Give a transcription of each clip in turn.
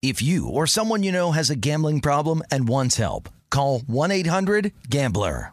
If you or someone you know has a gambling problem and wants help, call 1-800-GAMBLER.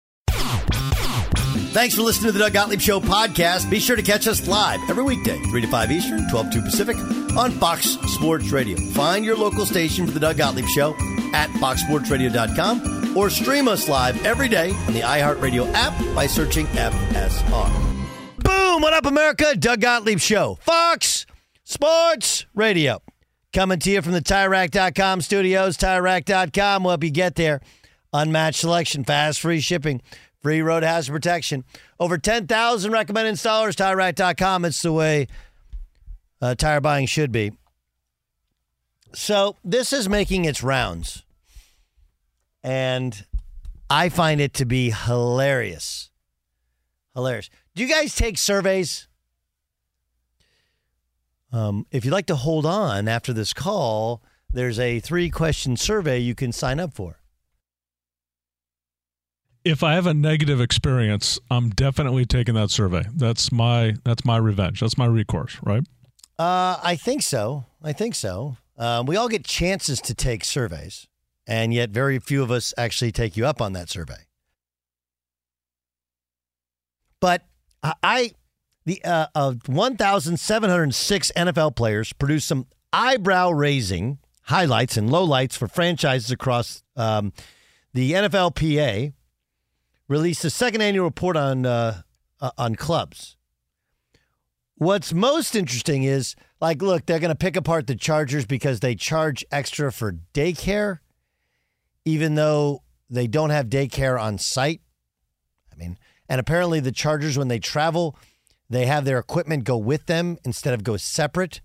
Thanks for listening to the Doug Gottlieb Show podcast. Be sure to catch us live every weekday, 3 to 5 Eastern, 12 to Pacific, on Fox Sports Radio. Find your local station for the Doug Gottlieb Show at foxsportsradio.com or stream us live every day on the iHeartRadio app by searching FSR. Boom! What up, America? Doug Gottlieb Show, Fox Sports Radio. Coming to you from the TireRack.com studios. TireRack.com will help you get there. Unmatched selection, fast, free shipping. Free road hazard protection. Over 10,000 recommended installers. TireRack.com. It's the way uh, tire buying should be. So this is making its rounds. And I find it to be hilarious. Hilarious. Do you guys take surveys? Um, if you'd like to hold on after this call, there's a three question survey you can sign up for if I have a negative experience, I'm definitely taking that survey. That's my that's my revenge. That's my recourse, right? Uh, I think so. I think so. Um, we all get chances to take surveys, and yet very few of us actually take you up on that survey. But I, the uh, of 1,706 NFL players produced some eyebrow raising highlights and lowlights for franchises across um, the NFLPA released a second annual report on uh, uh, on clubs. What's most interesting is like, look, they're going to pick apart the Chargers because they charge extra for daycare, even though they don't have daycare on site. I mean, and apparently the Chargers, when they travel, they have their equipment go with them instead of go separate,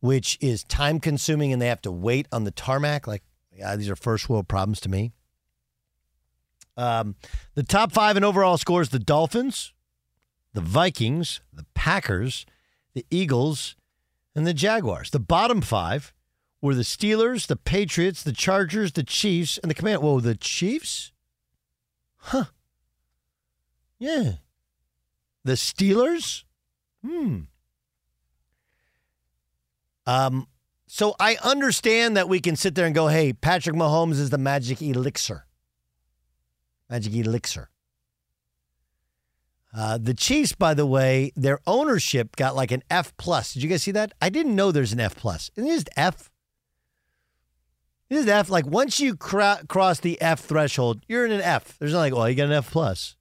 which is time consuming and they have to wait on the tarmac. Like, yeah, these are first world problems to me. Um, the top five in overall scores the Dolphins, the Vikings, the Packers, the Eagles, and the Jaguars. The bottom five were the Steelers, the Patriots, the Chargers, the Chiefs, and the Command. Whoa, the Chiefs? Huh. Yeah. The Steelers? Hmm. Um, so I understand that we can sit there and go, hey, Patrick Mahomes is the magic elixir. Magic Elixir. Uh, the Chiefs, by the way, their ownership got like an F plus. Did you guys see that? I didn't know there's an F plus. Isn't it just F? It is F. Like once you cross the F threshold, you're in an F. There's not like, oh, you got an F plus.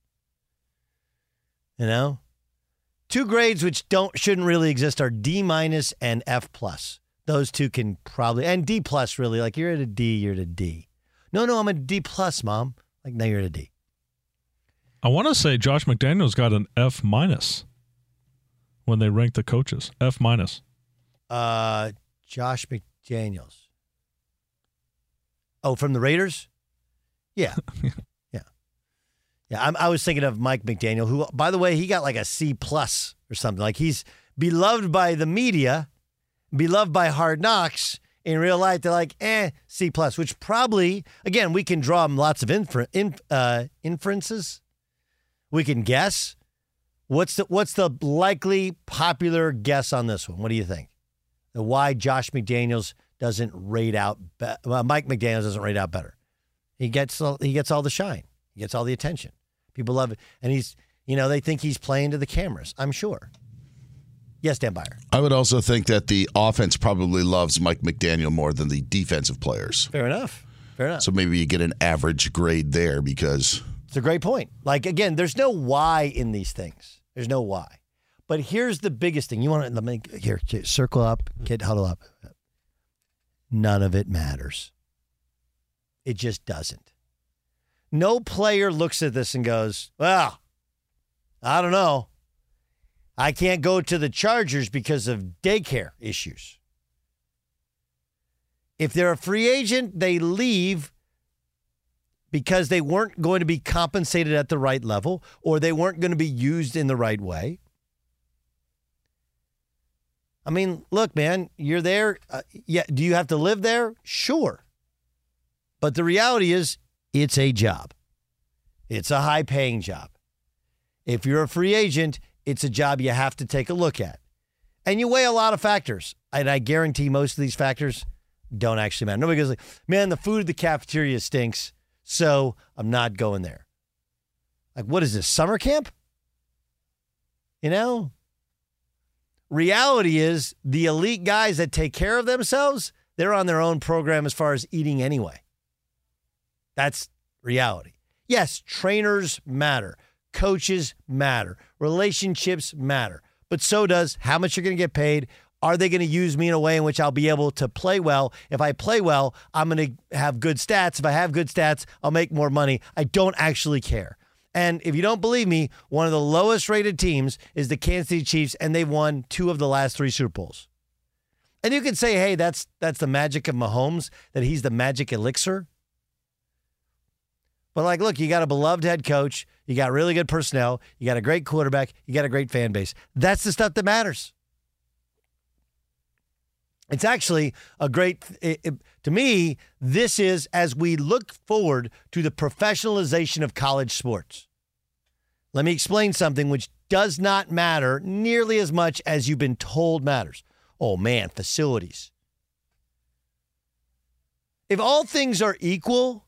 You know, two grades which don't shouldn't really exist are D minus and F plus. Those two can probably and D plus really like you're at a D, you're at a D. No, no, I'm a D plus, mom. Like now you're at a D. I want to say Josh McDaniels got an F minus when they ranked the coaches. F minus. Uh, Josh McDaniels. Oh, from the Raiders? Yeah. yeah. Yeah. I'm, i was thinking of Mike McDaniel, who, by the way, he got like a C plus or something. Like he's beloved by the media, beloved by Hard Knocks, in real life, they're like, eh, C plus, which probably, again, we can draw lots of infer- in, uh, inferences. We can guess. What's the what's the likely popular guess on this one? What do you think? Why Josh McDaniels doesn't rate out be- well, Mike McDaniels doesn't rate out better. He gets all, he gets all the shine. He gets all the attention. People love it, and he's you know they think he's playing to the cameras. I'm sure. Yes, Dan Beyer. I would also think that the offense probably loves Mike McDaniel more than the defensive players. Fair enough. Fair enough. So maybe you get an average grade there because It's a great point. Like again, there's no why in these things. There's no why. But here's the biggest thing. You want to let me here circle up, get huddle up. None of it matters. It just doesn't. No player looks at this and goes, "Well, I don't know. I can't go to the Chargers because of daycare issues." If they're a free agent, they leave because they weren't going to be compensated at the right level or they weren't going to be used in the right way. I mean, look, man, you're there. Uh, yeah, do you have to live there? Sure. But the reality is, it's a job. It's a high paying job. If you're a free agent, it's a job you have to take a look at. And you weigh a lot of factors. And I guarantee most of these factors don't actually matter. Nobody goes like, man, the food at the cafeteria stinks, so I'm not going there. Like, what is this, summer camp? You know? Reality is the elite guys that take care of themselves, they're on their own program as far as eating anyway. That's reality. Yes, trainers matter, coaches matter, relationships matter, but so does how much you're going to get paid. Are they going to use me in a way in which I'll be able to play well? If I play well, I'm going to have good stats. If I have good stats, I'll make more money. I don't actually care. And if you don't believe me, one of the lowest rated teams is the Kansas City Chiefs, and they've won two of the last three Super Bowls. And you can say, hey, that's that's the magic of Mahomes, that he's the magic elixir. But like, look, you got a beloved head coach, you got really good personnel, you got a great quarterback, you got a great fan base. That's the stuff that matters. It's actually a great, it, it, to me, this is as we look forward to the professionalization of college sports. Let me explain something which does not matter nearly as much as you've been told matters. Oh man, facilities. If all things are equal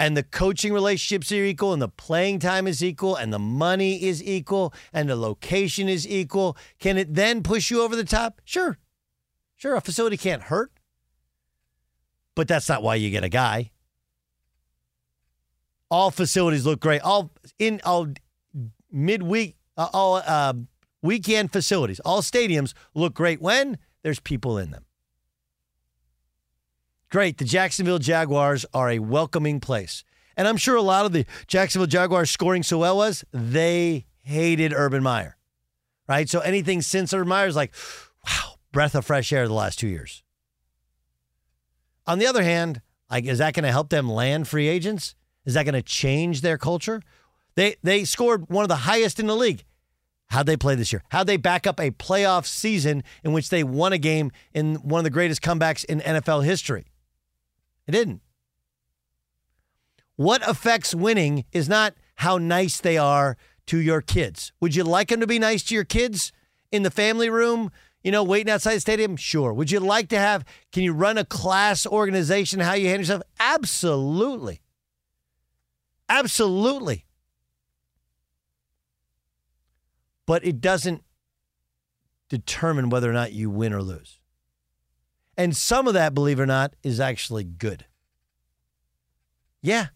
and the coaching relationships are equal and the playing time is equal and the money is equal and the location is equal, can it then push you over the top? Sure. Sure, a facility can't hurt, but that's not why you get a guy. All facilities look great. All in all midweek, uh, all uh, weekend facilities, all stadiums look great when there's people in them. Great. The Jacksonville Jaguars are a welcoming place. And I'm sure a lot of the Jacksonville Jaguars scoring so well was they hated Urban Meyer, right? So anything since Urban Meyer is like, wow, breath of fresh air the last two years. On the other hand, like, is that going to help them land free agents? Is that going to change their culture? They they scored one of the highest in the league. How'd they play this year? How'd they back up a playoff season in which they won a game in one of the greatest comebacks in NFL history? It didn't. What affects winning is not how nice they are to your kids. Would you like them to be nice to your kids in the family room, you know, waiting outside the stadium? Sure. Would you like to have, can you run a class organization, how you handle yourself? Absolutely. Absolutely. But it doesn't determine whether or not you win or lose. And some of that, believe it or not, is actually good. Yeah.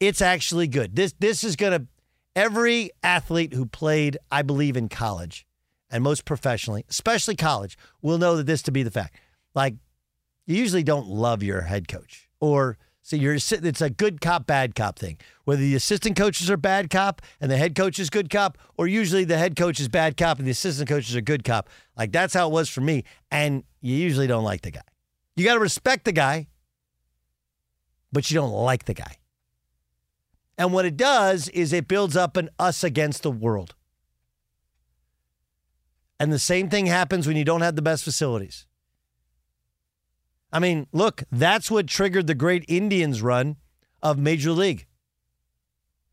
It's actually good. This this is going to every athlete who played, I believe in college and most professionally, especially college, will know that this to be the fact. Like you usually don't love your head coach or so you're it's a good cop bad cop thing. Whether the assistant coaches are bad cop and the head coach is good cop, or usually the head coach is bad cop and the assistant coaches are good cop. Like that's how it was for me. And you usually don't like the guy. You got to respect the guy, but you don't like the guy. And what it does is it builds up an us against the world. And the same thing happens when you don't have the best facilities. I mean, look, that's what triggered the great Indians run of Major League.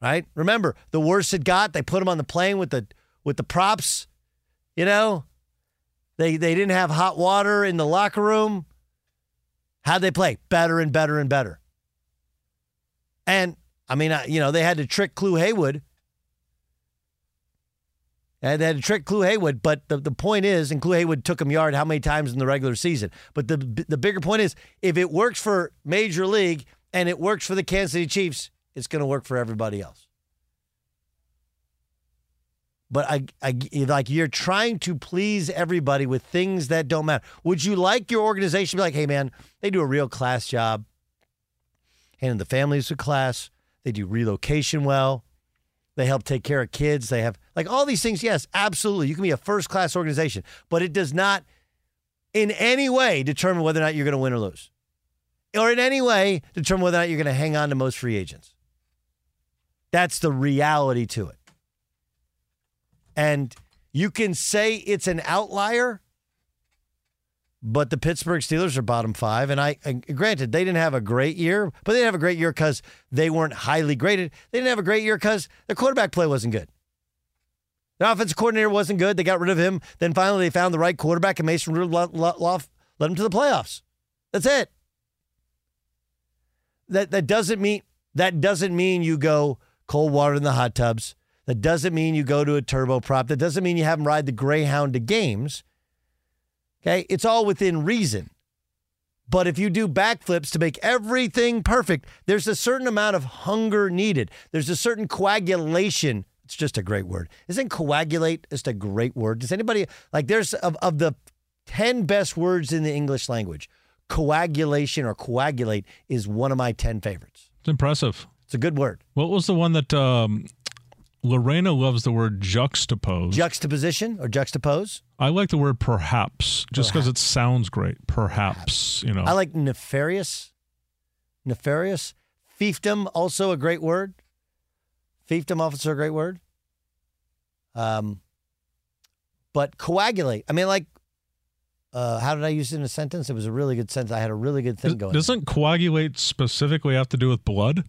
right? Remember, the worse it got, they put him on the plane with the with the props. You know, they they didn't have hot water in the locker room. How'd they play? Better and better and better. And I mean, you know, they had to trick Clu Haywood. And to trick Clu Haywood, but the, the point is, and Clu Haywood took him yard how many times in the regular season? But the the bigger point is, if it works for Major League and it works for the Kansas City Chiefs, it's going to work for everybody else. But I, I, like you're trying to please everybody with things that don't matter. Would you like your organization to be like, hey man, they do a real class job, handling the families of class. They do relocation well. They help take care of kids. They have like all these things. Yes, absolutely. You can be a first class organization, but it does not in any way determine whether or not you're going to win or lose, or in any way determine whether or not you're going to hang on to most free agents. That's the reality to it. And you can say it's an outlier, but the Pittsburgh Steelers are bottom five. And I, granted, they didn't have a great year, but they didn't have a great year because they weren't highly graded. They didn't have a great year because their quarterback play wasn't good. Their offensive coordinator wasn't good. They got rid of him. Then finally, they found the right quarterback, and Mason Rudolph led them to the playoffs. That's it. That that doesn't mean that doesn't mean you go cold water in the hot tubs. That doesn't mean you go to a turboprop. That doesn't mean you have them ride the Greyhound to games. Okay, it's all within reason. But if you do backflips to make everything perfect, there's a certain amount of hunger needed. There's a certain coagulation. It's just a great word. Isn't coagulate just a great word? Does anybody like there's of, of the 10 best words in the English language, coagulation or coagulate is one of my 10 favorites. It's impressive. It's a good word. What was the one that um, Lorena loves the word juxtapose. Juxtaposition or juxtapose? I like the word perhaps just because it sounds great. Perhaps, you know. I like nefarious. Nefarious. Fiefdom, also a great word. Fiefdom, also a great word. Um, but coagulate. I mean, like, uh, how did I use it in a sentence? It was a really good sentence. I had a really good thing going. Doesn't coagulate specifically have to do with blood?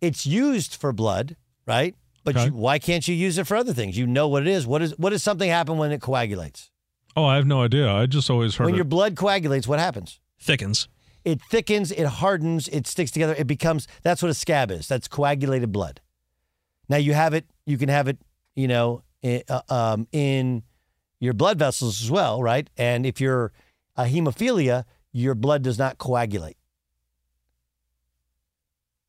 It's used for blood, right? But okay. you, why can't you use it for other things? You know what it is. What is what does something happen when it coagulates? Oh, I have no idea. I just always heard when it. your blood coagulates, what happens? Thickens. It thickens. It hardens. It sticks together. It becomes. That's what a scab is. That's coagulated blood. Now you have it. You can have it. You know, in, uh, um, in your blood vessels as well, right? And if you're a hemophilia, your blood does not coagulate.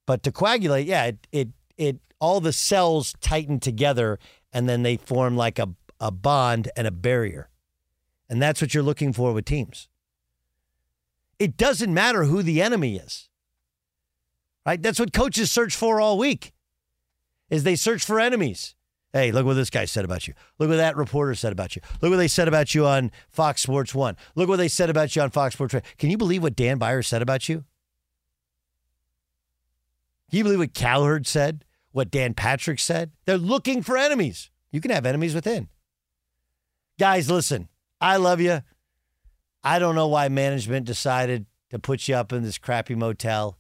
But to coagulate, yeah, it it it all the cells tighten together and then they form like a, a bond and a barrier. And that's what you're looking for with teams. It doesn't matter who the enemy is. Right? That's what coaches search for all week. Is they search for enemies. Hey, look what this guy said about you. Look what that reporter said about you. Look what they said about you on Fox Sports 1. Look what they said about you on Fox Sports 2. Can you believe what Dan Beyer said about you? Can you believe what Cowherd said? What Dan Patrick said. They're looking for enemies. You can have enemies within. Guys, listen, I love you. I don't know why management decided to put you up in this crappy motel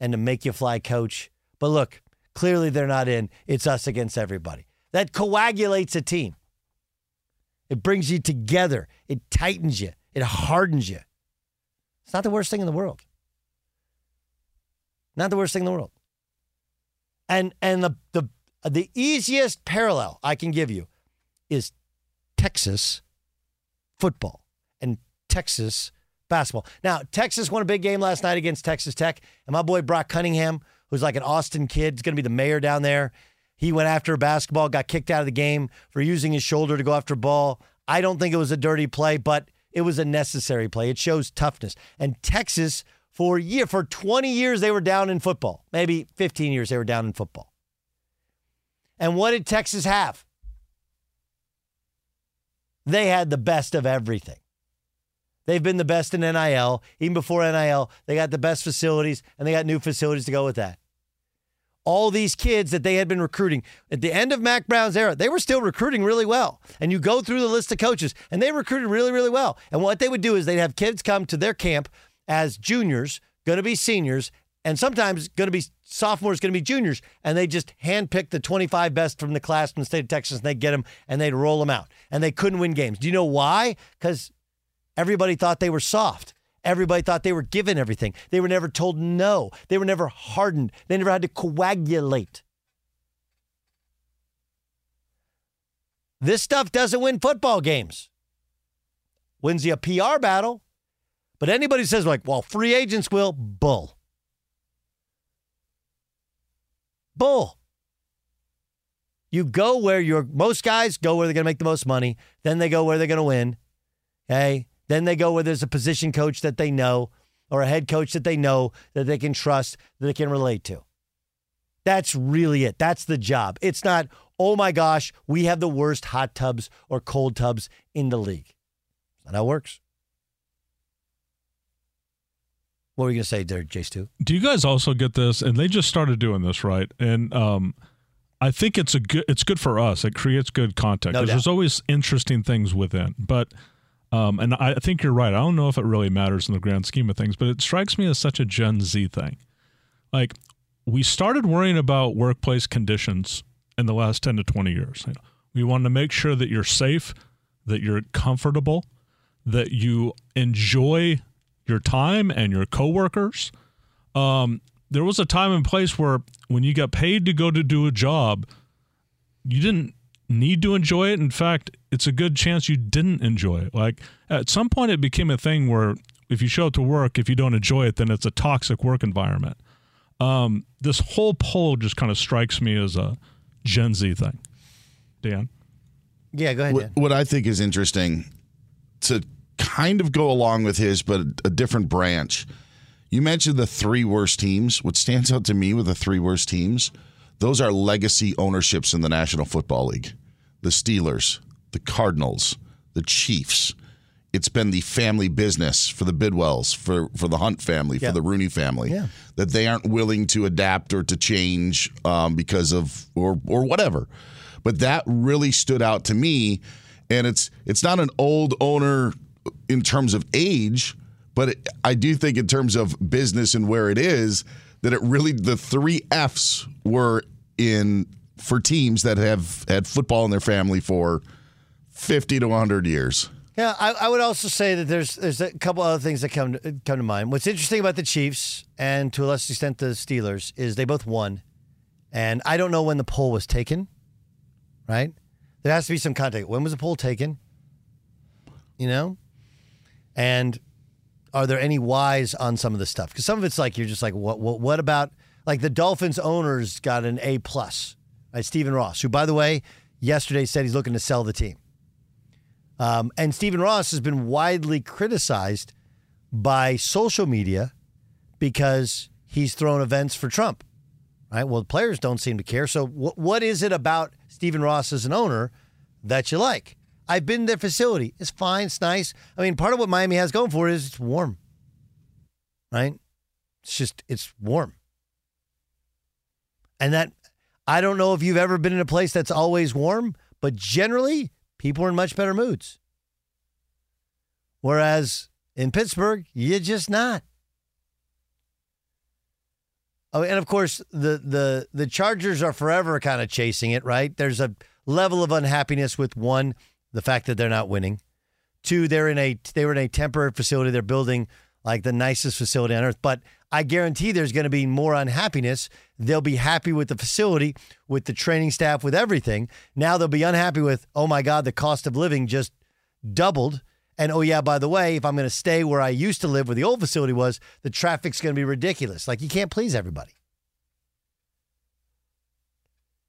and to make you fly coach. But look, clearly they're not in. It's us against everybody. That coagulates a team. It brings you together. It tightens you. It hardens you. It's not the worst thing in the world. Not the worst thing in the world. And and the the the easiest parallel I can give you is Texas football and Texas basketball. Now, Texas won a big game last night against Texas Tech, and my boy Brock Cunningham, who's like an Austin kid, is going to be the mayor down there. He went after a basketball, got kicked out of the game for using his shoulder to go after a ball. I don't think it was a dirty play, but it was a necessary play. It shows toughness. And Texas for year for 20 years they were down in football. Maybe 15 years they were down in football. And what did Texas have? They had the best of everything. They've been the best in NIL. Even before NIL, they got the best facilities and they got new facilities to go with that. All these kids that they had been recruiting at the end of Mack Brown's era, they were still recruiting really well. And you go through the list of coaches and they recruited really, really well. And what they would do is they'd have kids come to their camp as juniors, going to be seniors, and sometimes going to be sophomores, going to be juniors, and they just handpick the 25 best from the class from the state of Texas, and they get them and they'd roll them out, and they couldn't win games. Do you know why? Because everybody thought they were soft. Everybody thought they were given everything. They were never told no. They were never hardened. They never had to coagulate. This stuff doesn't win football games. Wins you a PR battle. But anybody says, like, well, free agents will, bull. Bull. You go where your most guys go where they're going to make the most money. Then they go where they're going to win. Okay. Then they go where there's a position coach that they know or a head coach that they know that they can trust, that they can relate to. That's really it. That's the job. It's not, oh my gosh, we have the worst hot tubs or cold tubs in the league. That's not how it works. What were you going to say there, Jace, too? Do you guys also get this? And they just started doing this, right? And um, I think it's a good. It's good for us. It creates good content because doubt. there's always interesting things within. But um, and I think you're right. I don't know if it really matters in the grand scheme of things, but it strikes me as such a Gen Z thing. Like we started worrying about workplace conditions in the last 10 to 20 years. You know, we want to make sure that you're safe, that you're comfortable, that you enjoy your time and your coworkers. Um, there was a time and place where when you got paid to go to do a job, you didn't need to enjoy it. In fact, it's a good chance you didn't enjoy it. Like at some point, it became a thing where if you show up to work, if you don't enjoy it, then it's a toxic work environment. Um, this whole poll just kind of strikes me as a Gen Z thing. Dan, Yeah, go ahead, What, what I think is interesting to kind of go along with his, but a different branch. You mentioned the three worst teams. What stands out to me with the three worst teams, those are legacy ownerships in the National Football League. The Steelers, the Cardinals, the Chiefs. It's been the family business for the Bidwells, for, for the Hunt family, Yeah. for the Rooney family, Yeah. that they aren't willing to adapt or to change um, because of or or whatever. But that really stood out to me, and it's it's not an old owner in terms of age, but it, I do think in terms of business and where it is that it really the three Fs were in for teams that have had football in their family for fifty to hundred years. Yeah, I, I would also say that there's there's a couple other things that come to, come to mind. What's interesting about the Chiefs and to a lesser extent the Steelers is they both won, and I don't know when the poll was taken. Right, there has to be some context. When was the poll taken? You know, and are there any whys on some of this stuff? Because some of it's like you're just like, what what what about like the Dolphins owners got an A plus, right? Stephen Ross, who by the way yesterday said he's looking to sell the team. Um, and Stephen Ross has been widely criticized by social media because he's thrown events for Trump. Right? Well, the players don't seem to care. So, wh- what is it about Stephen Ross as an owner that you like? I've been to their facility. It's fine. It's nice. I mean, part of what Miami has going for it is it's warm. Right? It's just it's warm. And that I don't know if you've ever been in a place that's always warm, but generally people are in much better moods. Whereas in Pittsburgh, you're just not. Oh, and of course, the the the Chargers are forever kind of chasing it, right? There's a level of unhappiness with one, the fact that they're not winning. Two, they're in a they were in a temporary facility. They're building like the nicest facility on earth. But I guarantee there's going to be more unhappiness. They'll be happy with the facility, with the training staff, with everything. Now they'll be unhappy with, oh my God, the cost of living just doubled. And oh yeah, by the way, if I'm going to stay where I used to live, where the old facility was, the traffic's going to be ridiculous. Like you can't please everybody.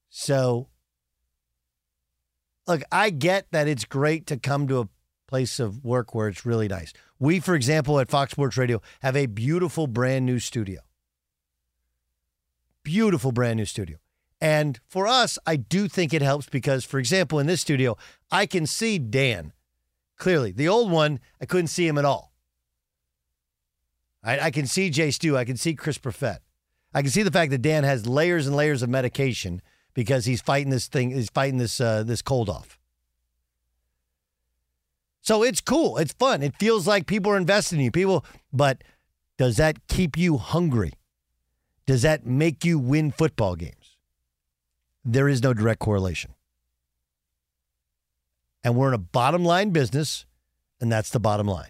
So, look, I get that it's great to come to a place of work where it's really nice. We, for example, at Fox Sports Radio have a beautiful brand new studio. Beautiful brand new studio. And for us, I do think it helps because, for example, in this studio, I can see Dan clearly. The old one, I couldn't see him at all. I, I can see Jay Stu. I can see Chris Perfett. I can see the fact that Dan has layers and layers of medication because he's fighting this thing. He's fighting this uh, this cold off. So it's cool. It's fun. It feels like people are investing in you. People, but does that keep you hungry? does that make you win football games? There is no direct correlation. And we're in a bottom line business, and that's the bottom line.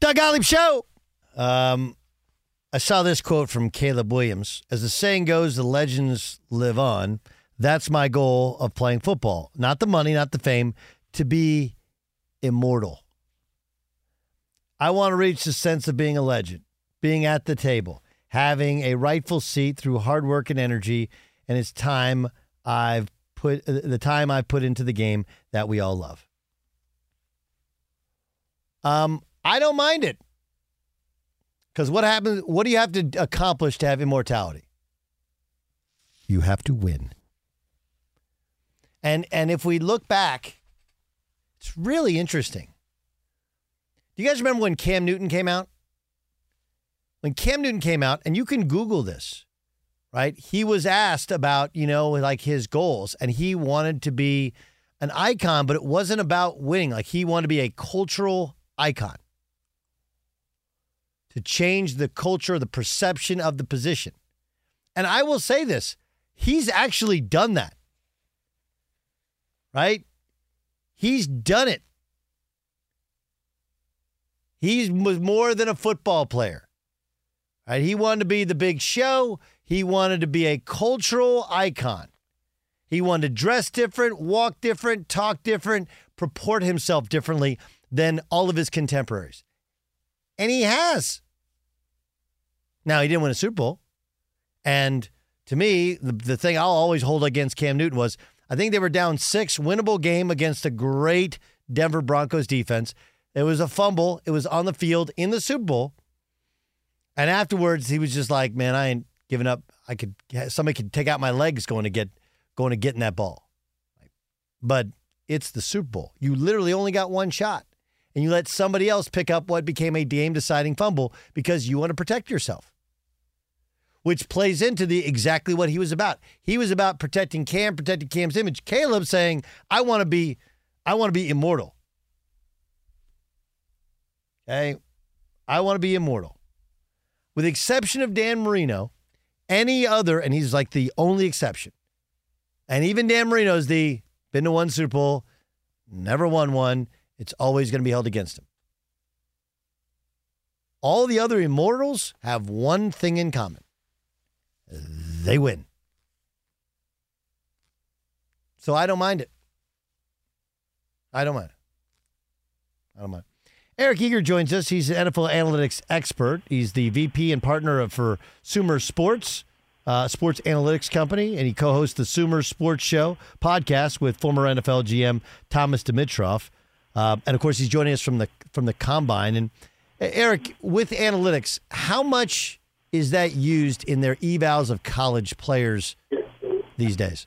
Doug Gottlieb Show. Um, I saw this quote from Caleb Williams. As the saying goes, the legends live on. That's my goal of playing football. Not the money, not the fame, to be immortal. I want to reach the sense of being a legend, being at the table, having a rightful seat through hard work and energy, and it's time I've put the time I've put into the game that we all love. Um, I don't mind it. Because what happens? What do you have to accomplish to have immortality? You have to win. And and if we look back, it's really interesting. Do you guys remember when Cam Newton came out? When Cam Newton came out, and you can Google this, right? He was asked about, you know, like his goals, and he wanted to be an icon, but it wasn't about winning. Like he wanted to be a cultural icon to change the culture, the perception of the position. And I will say this he's actually done that, right? He's done it. He was more than a football player. Right? He wanted to be the big show. He wanted to be a cultural icon. He wanted to dress different, walk different, talk different, purport himself differently than all of his contemporaries. And he has. Now, he didn't win a Super Bowl. And to me, the, the thing I'll always hold against Cam Newton was I think they were down six, winnable game against a great Denver Broncos defense. It was a fumble. It was on the field in the Super Bowl. And afterwards, he was just like, man, I ain't giving up. I could, somebody could take out my legs going to get, going to get in that ball. But it's the Super Bowl. You literally only got one shot and you let somebody else pick up what became a game deciding fumble because you want to protect yourself. Which plays into the exactly what he was about. He was about protecting Cam, protecting Cam's image. Caleb saying, I want to be, I want to be immortal. Okay. I want to be immortal. With the exception of Dan Marino, any other, and he's like the only exception. And even Dan Marino's the been to one Super Bowl, never won one it's always going to be held against him. All the other immortals have one thing in common they win. So I don't mind it. I don't mind. I don't mind. Eric Eager joins us. He's an NFL analytics expert. He's the VP and partner of for Sumer Sports, uh, sports analytics company, and he co-hosts the Sumer Sports Show podcast with former NFL GM Thomas Dimitroff. Uh, and of course, he's joining us from the from the combine. And uh, Eric, with analytics, how much is that used in their evals of college players these days?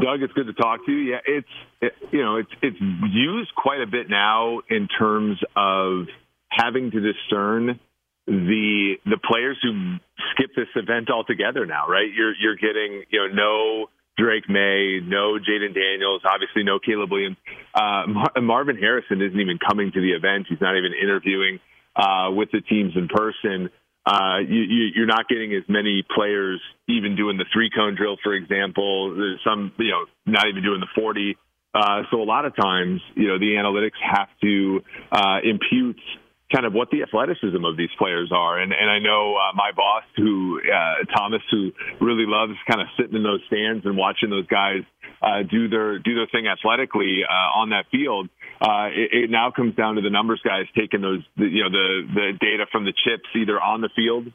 Doug, it's good to talk to you. Yeah, it's it, you know it's it's used quite a bit now in terms of having to discern the the players who skip this event altogether. Now, right? You're you're getting you know no Drake Maye, no Jayden Daniels, obviously no Caleb Williams. Uh, Mar- Marvin Harrison isn't even coming to the event. He's not even interviewing uh, with the teams in person uh, you, you, are not getting as many players even doing the three cone drill, for example. There's some, you know, not even doing the 40. Uh, so a lot of times, you know, the analytics have to uh, impute kind of what the athleticism of these players are. And and I know uh, my boss, who uh, Thomas, who really loves kind of sitting in those stands and watching those guys uh, do their do their thing athletically uh, on that field. Uh, it, it now comes down to the numbers guys taking those, the, you know, the the data from the chips either on the field,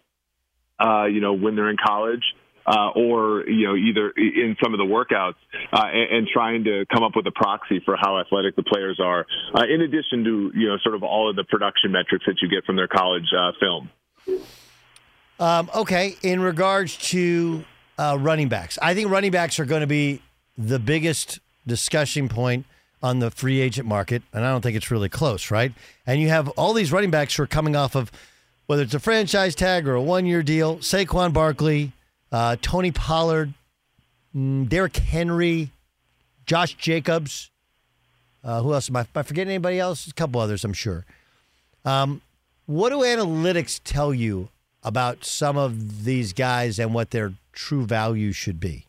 uh, you know, when they're in college, uh, or you know either in some of the workouts uh, and, and, trying to come up with a proxy for how athletic the players are, uh, in addition to you know sort of all of the production metrics that you get from their college uh, film. Um, okay, in regards to uh, running backs, I think running backs are going to be the biggest discussion point on the free agent market, and I don't think it's really close, right? And you have all these running backs who are coming off of whether it's a franchise tag or a one year deal Saquon Barkley, uh, Tony Pollard, mm, Derrick Henry, Josh Jacobs. Uh, who else? Am I, am I, forgetting anybody else? A couple others, I'm sure. Um, what do analytics tell you about some of these guys and what their true value should be?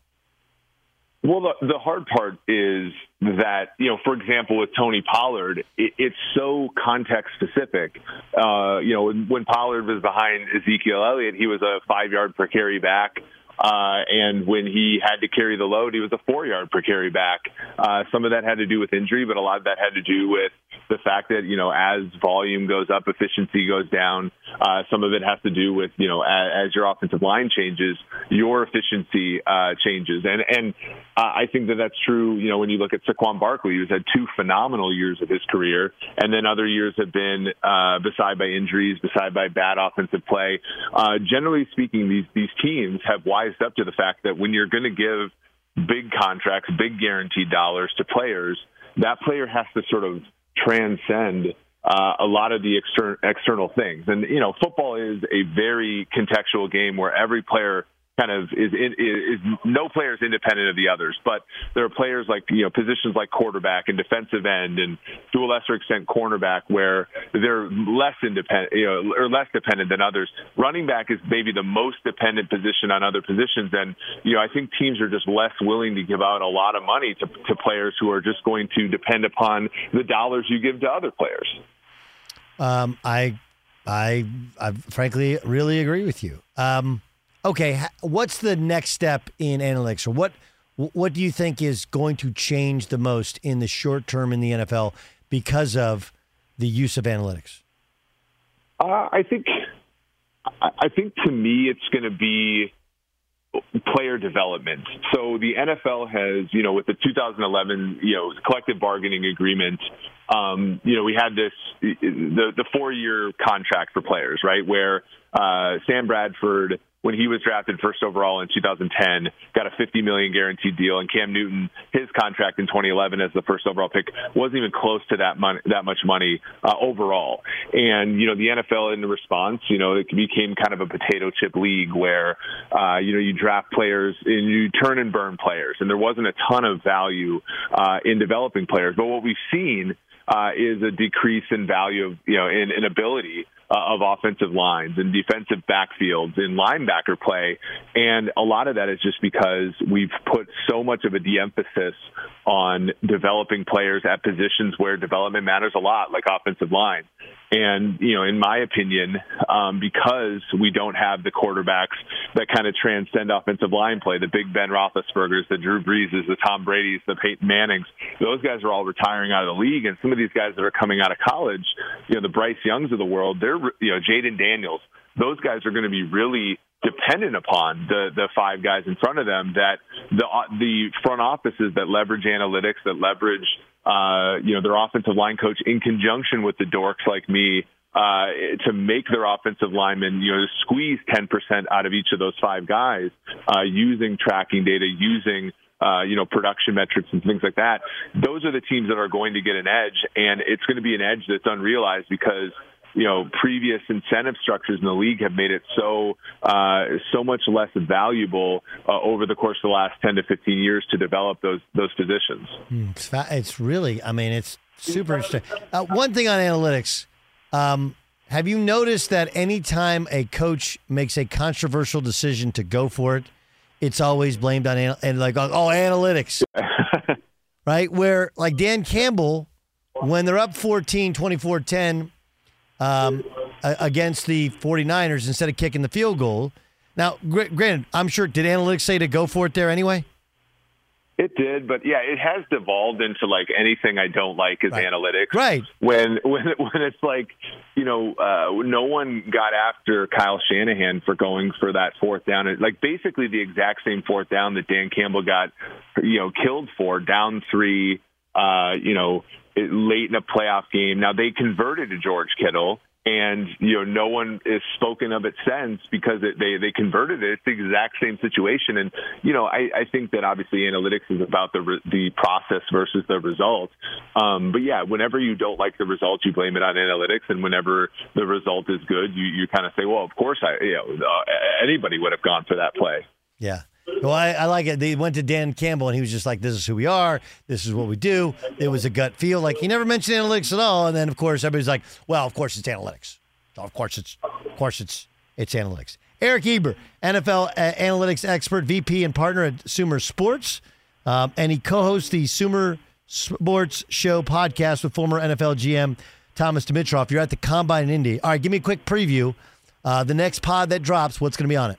Well, the, the hard part is that, you know, for example, with Tony Pollard, it, it's so context specific. Uh, you know, when, when Pollard was behind Ezekiel Elliott, he was a five yard per carry back. Uh, and when he had to carry the load, he was a four yard per carry back. Uh, some of that had to do with injury, but a lot of that had to do with the fact that, you know, as volume goes up, efficiency goes down. Uh, some of it has to do with, you know, as, as your offensive line changes, your efficiency uh, changes. And, and uh, I think that that's true, you know, when you look at Saquon Barkley, who's had two phenomenal years of his career, and then other years have been uh, beside by injuries, beside by bad offensive play. Uh, generally speaking, these, these teams have wised up to the fact that when you're going to give big contracts, big guaranteed dollars to players, that player has to sort of transcend uh, a lot of the exter- external things. And, you know, football is a very contextual game where every player kind of is, is, is no player is independent of the others, but there are players like you know positions like quarterback and defensive end and to a lesser extent cornerback where they're less independent, you know, or less dependent than others. Running back is maybe the most dependent position on other positions, and you know I think teams are just less willing to give out a lot of money to, to players who are just going to depend upon the dollars you give to other players. Um, I, I, I frankly really agree with you. Um, okay, what's the next step in analytics, or what what do you think is going to change the most in the short term in the NFL because of the use of analytics? Uh, I think I think to me it's going to be player development. So the NFL has, you know, with the 2011, you know, collective bargaining agreement, um, you know, we had this the the four year contract for players, right? Where uh, Sam Bradford when he was drafted first overall in 2010, got a 50 million guaranteed deal, and Cam Newton, his contract in 2011 as the first overall pick wasn't even close to that money, that much money uh, overall. And you know, the NFL in response, you know, it became kind of a potato chip league where uh, you know you draft players and you turn and burn players, and there wasn't a ton of value uh, in developing players. But what we've seen uh, is a decrease in value of you know in, in ability uh, of offensive lines and defensive backfields and linebacker play. And a lot of that is just because we've put so much of a de-emphasis on developing players at positions where development matters a lot, like offensive line. And, you know, in my opinion, um, because we don't have the quarterbacks that kind of transcend offensive line play, the big Ben Roethlisbergers, the Drew Breeses, the Tom Brady's, the Peyton Mannings, those guys are all retiring out of the league. And some of these guys that are coming out of college, you know, the Bryce Youngs of the world, they're, you know, Jayden Daniels, those guys are going to be really dependent upon the the five guys in front of them that the the front offices that leverage analytics that leverage uh, you know their offensive line coach in conjunction with the dorks like me uh, to make their offensive linemen you know squeeze 10% out of each of those five guys uh, using tracking data using uh, you know, production metrics and things like that. Those are the teams that are going to get an edge, and it's going to be an edge that's unrealized because you know previous incentive structures in the league have made it so uh, so much less valuable uh, over the course of the last 10 to 15 years to develop those those positions. Hmm, it's, fa- it's really, I mean, it's super interesting. Uh, one thing on analytics. Um, have you noticed that anytime a coach makes a controversial decision to go for it, it's always blamed on and like oh analytics, right? Where like Dan Campbell, when they're up 14, 24, 10, um, against the 49ers instead of kicking the field goal. Now, granted, I'm sure, did analytics say to go for it there anyway? It did, but yeah, it has devolved into like anything I don't like is right. analytics. Right. When when when it's like you know, uh, no one got after Kyle Shanahan for going for that fourth down. Like basically the exact same fourth down that Dan Campbell got, you know, killed for down three. Uh, you know, late in a playoff game. Now they converted to George Kittle, and you know no one is spoken of it since because it, they they converted it. It's the exact same situation, and you know I, I think that obviously analytics is about the re- the process versus the result. Um, but yeah, whenever you don't like the result, you blame it on analytics, and whenever the result is good, you you kind of say, well, of course I you know uh, anybody would have gone for that play. Yeah. Well, I, I, like it. They went to Dan Campbell, and he was just like, "This is who we are. This is what we do." It was a gut feel. Like he never mentioned analytics at all. And then, of course, everybody's like, "Well, of course it's analytics. Of course it's, of course it's, it's analytics." Eric Eager, NFL uh, analytics expert, VP, and partner at Sumer Sports, um, and he co-hosts the Sumer Sports Show podcast with former NFL GM Thomas Dimitroff. You're at the Combine in Indy. All right, give me a quick preview. Uh, the next pod that drops, what's going to be on it?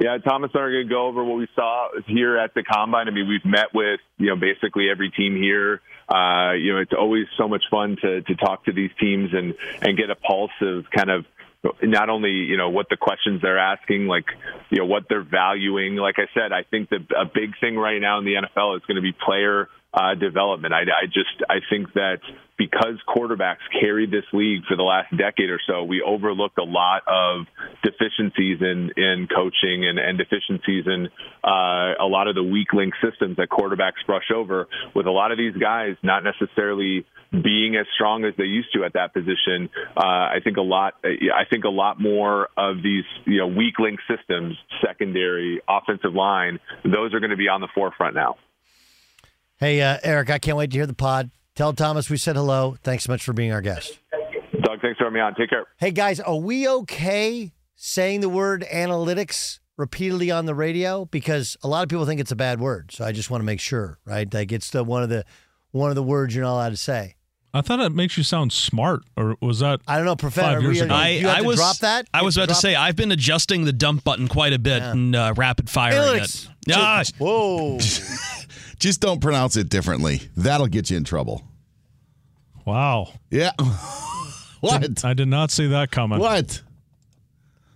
Yeah, Thomas and I are going to go over what we saw here at the combine. I mean, we've met with you know basically every team here. Uh, you know, it's always so much fun to to talk to these teams and and get a pulse of kind of not only you know what the questions they're asking, like you know what they're valuing. Like I said, I think that a big thing right now in the NFL is going to be player uh, development. I, I just I think that because quarterbacks carried this league for the last decade or so, we overlooked a lot of deficiencies in in coaching and, and deficiencies in uh, a lot of the weak link systems that quarterbacks brush over. With a lot of these guys not necessarily being as strong as they used to at that position, uh, I think a lot. I think a lot more of these you know weak link systems, secondary, offensive line, those are going to be on the forefront now. Hey, uh, Eric, I can't wait to hear the pod. Tell Thomas we said hello. Thanks so much for being our guest. Doug, thanks for having me on. Take care. Hey, guys, are we okay saying the word analytics repeatedly on the radio? Because a lot of people think it's a bad word. So I just want to make sure, right? Like it's the one of the one of the words you're not allowed to say. I thought it makes you sound smart, or was that? I don't know, Professor. years ago. I, I was drop that. I was about to say I've been adjusting the dump button quite a bit Yeah. and uh, rapid firing Analytics. it. Yeah, Whoa. Just don't pronounce it differently. That'll get you in trouble. Wow. Yeah. what? I did not see that coming. What?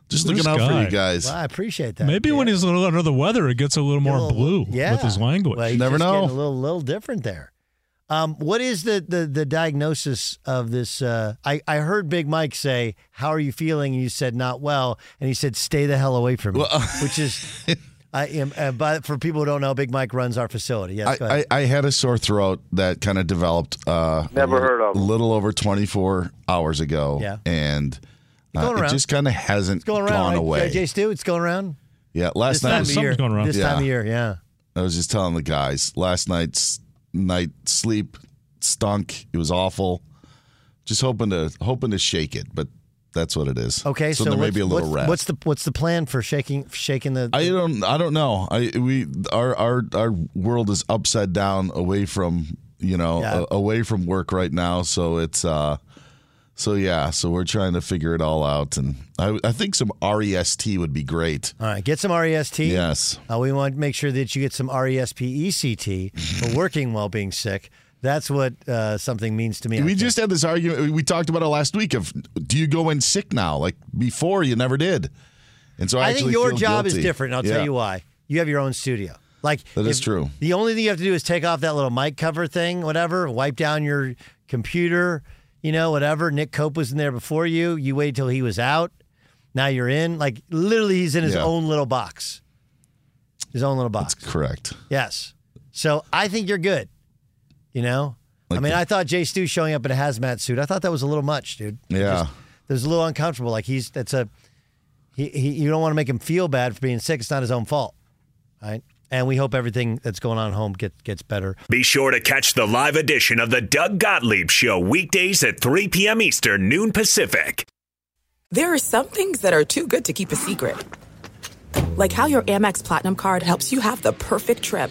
Just This looking out for guy. you guys. Well, I appreciate that. Maybe when Yeah. he's a little under the weather, it gets a little more A little- blue yeah. with his language. Well, he's Never just know. A little, little different there. Um, what is the, the the diagnosis of this? Uh, I I heard Big Mike say, "How are you feeling?" And you said, "Not well." And he said, "Stay the hell away from me," which is. I am, uh, but for people who don't know, Big Mike runs our facility. Yes, go I, ahead. I, I had a sore throat that kind of developed. Uh, Never a little, heard of A little over 24 hours ago. Yeah. And uh, it just kind of hasn't it's going around. gone right? away. Jay Stu, it's going around. Yeah. Last This night, time of year. going around. This Yeah. time of year, yeah. I was just telling the guys last night's night sleep stunk. It was awful. Just hoping to hoping to shake it, but That's what it is. Okay, so, so, there may be a little what's, rest. what's the what's the plan for shaking shaking the? I don't. I don't know. I we our our our world is upside down away from you know Yeah. a- away from work right now. So it's uh, so yeah. So we're trying to figure it all out, and I I think some rest would be great. All right, get some rest. Yes. Uh, we want to make sure that you get some RESPECT for working while being sick. That's what uh, something means to me. We just had this argument. We talked about it last week. Of do you go in sick now? Like before, you never did. And so I, I actually think your job is different. and I'll Yeah. tell you why. You have your own studio. Like That is true. The only thing you have to do is take off that little mic cover thing, whatever. Wipe down your computer, you know, whatever. Nick Cope was in there before you. You waited till he was out. Now you're in. Like literally, he's in his Yeah. own little box. His own little box. That's correct. Yes. So I think you're good. You know. I mean, the- I thought Jay Stu showing up in a hazmat suit. I thought that was a little much, dude. Yeah. It was a little uncomfortable. Like he's that's a he, he you don't want to make him feel bad for being sick. It's not his own fault, right? And we hope everything that's going on at home get, gets better. Be sure to catch the live edition of the Doug Gottlieb Show weekdays at 3 p.m. Eastern, noon Pacific. There are some things that are too good to keep a secret. Like how your Amex Platinum card helps you have the perfect trip.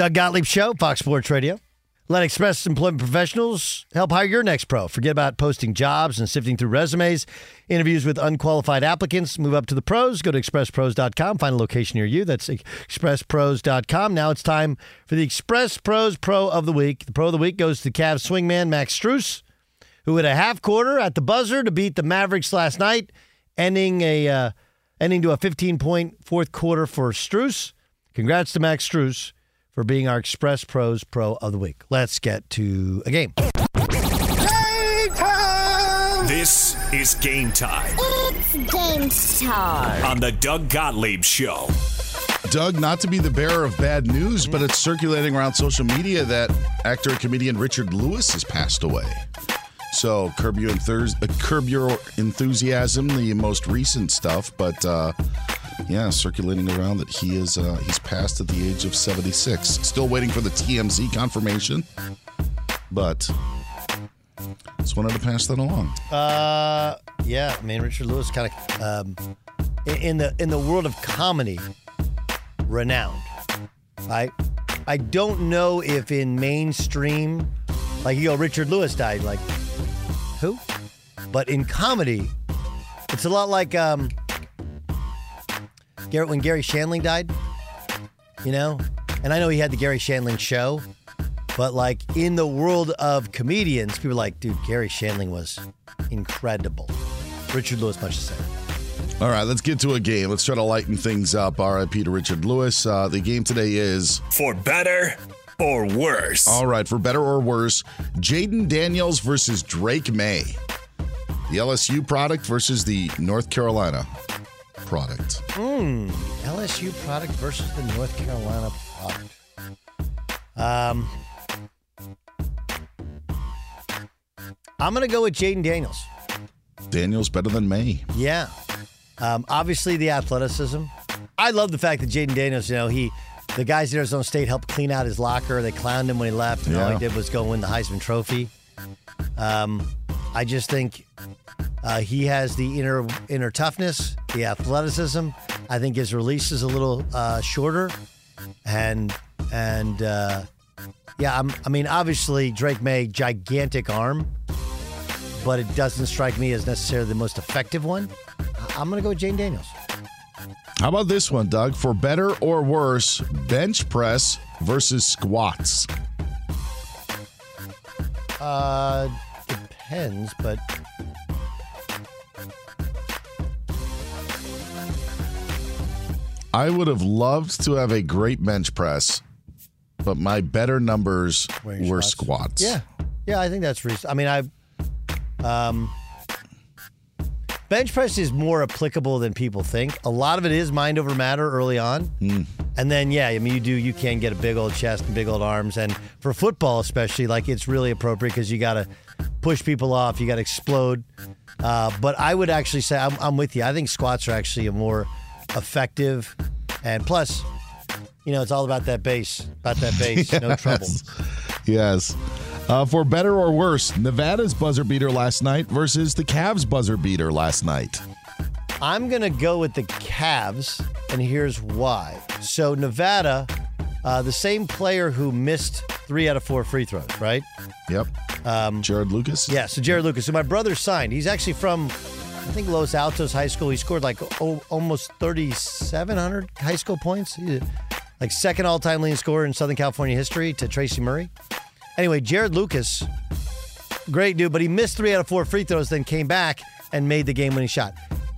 Doug Gottlieb Show, Fox Sports Radio. Let Express Employment Professionals help hire your next pro. Forget about posting jobs and sifting through resumes, interviews with unqualified applicants. Move up to the pros. Go to expresspros.com. Find a location near you. That's expresspros.com. Now it's time for the Express Pros Pro of the Week. The Pro of the Week goes to the Cavs swingman Max Strus, who had a half quarter at the buzzer to beat the Mavericks last night, ending a uh, ending to a 15 point fourth quarter for Strus. Congrats to Max Strus for being our Express Pros Pro of the Week. Let's get to a game. This is game time It's game time. on the Doug Gottlieb Show. Doug, not to be the bearer of bad news, but it's circulating around social media that actor and comedian Richard Lewis has passed away. So curb your, enthus- uh, curb your enthusiasm, the most recent stuff, but uh, yeah, circulating around that he is uh, he's passed at the age of 76. Still waiting for the TMZ confirmation, but just wanted to pass that along. Uh, yeah, I mean Richard Lewis kind of um, in- the in the world of comedy, renowned. I I don't know if in mainstream, like you Richard Lewis died. Like who? But in comedy, it's a lot like um, Garrett when Garry Shandling died. You know, and I know he had the Garry Shandling show. But like in the world of comedians, people are like, dude, Garry Shandling was incredible. Richard Lewis, much the same. All right, let's get to a game. Let's try to lighten things up. RIP to Richard Lewis. Uh, the game today is For better or worse. all right for better or worse. Jayden Daniels versus Drake Maye. The LSU product versus the North Carolina product. Hmm. LSU product versus the North Carolina product. Um, I'm going to go with Jayden Daniels. Daniels better than Maye. Yeah. Um, obviously, the athleticism. I love the fact that Jayden Daniels, you know, he, the guys at Arizona State helped clean out his locker. They clowned him when he left, and all he did was go win the Heisman Trophy. Um, I just think uh, he has the inner inner toughness, the athleticism. I think his release is a little uh, shorter, and and uh, yeah, I'm, I mean, obviously Drake Maye gigantic arm, but it doesn't strike me as necessarily the most effective one. I'm going to go with Jane Daniels. How about this one, Doug? For better or worse, bench press versus squats. Uh, depends, but I would have loved to have a great bench press, but my better numbers were squats? squats. yeah, yeah, I think that's reasonable. I mean, I, um, bench press is more applicable than people think. A lot of it is mind over matter early on, Hmm. and then yeah, I mean, you do you can get a big old chest and big old arms, and for football especially, like it's really appropriate because you got to push people off, you got to explode. Uh, but I would actually say I'm, I'm with you. I think squats are actually a more effective, and plus, you know, it's all about that base, about that base, no trouble. Yes. Uh, for better or worse, Nevada's buzzer beater last night versus the Cavs buzzer beater last night. I'm going to go with the Cavs, and here's why. So, Nevada, uh, the same player who missed three out of four free throws, right? Yep. Um, Jarod Lucas. Yeah, so Jarod Lucas, who my brother signed. He's actually from, I think, Los Altos High School. He scored like oh, almost 3,700 high school points. He's like second all time leading scorer in Southern California history to Tracy Murray. Anyway, Jarod Lucas, great dude, but he missed three out of four free throws, then came back and made the game winning shot.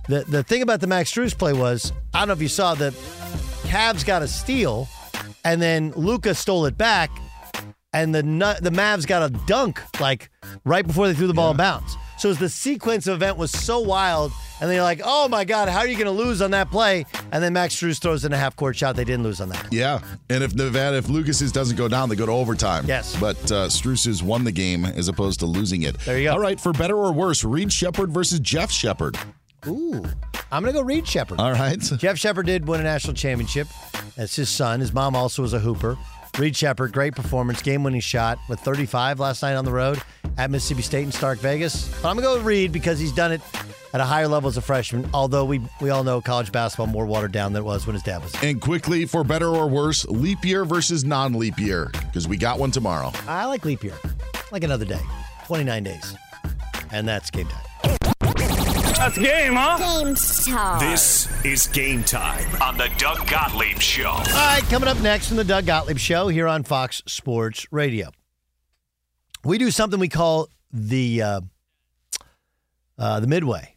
The, the thing about the Max Strus play was, I don't know if you saw, the Cavs got a steal, and then Lucas stole it back, and the the Mavs got a dunk like right before they threw the ball in bounds. So as the sequence of event was so wild, and they're like, "Oh my God, how are you going to lose on that play?" And then Max Strus throws in a half court shot. They didn't lose on that. Yeah. And if Nevada, if Lucas's doesn't go down, they go to overtime. Yes. But uh, Strus's won the game as opposed to losing it. There you go. All right. For better or worse, Reed Sheppard versus Jeff Sheppard. Ooh, I'm going to go Reed Sheppard. All right. Jeff Sheppard did win a national championship. That's his son. His mom also was a hooper. Reed Sheppard, great performance, game winning shot with 35 last night on the road at Mississippi State and Stark Vegas. But I'm going to go with Reed because he's done it at a higher level as a freshman, although we, we all know college basketball more watered down than it was when his dad was. And quickly, for better or worse, leap year versus non leap year, because we got one tomorrow. I like leap year, like another day, 29 days. And that's game time. That's game, huh? Game time. This is game time on the Doug Gottlieb Show. All right, coming up next from the Doug Gottlieb Show here on Fox Sports Radio. We do something we call the uh, uh, the midway.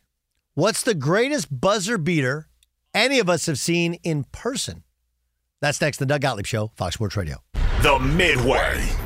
What's the greatest buzzer beater any of us have seen in person? That's next. The Doug Gottlieb Show, Fox Sports Radio. The Midway.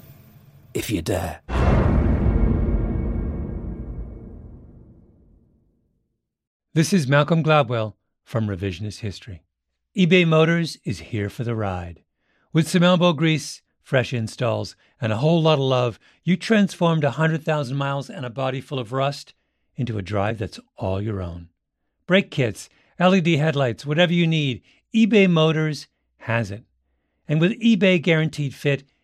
if you dare. This is Malcolm Gladwell from revisionist history. eBay Motors is here for the ride. With some elbow grease, fresh installs, and a whole lot of love, you transformed 100,000 miles and a body full of rust into a drive that's all your own. Brake kits, LED headlights, whatever you need, eBay Motors has it. And with eBay Guaranteed Fit,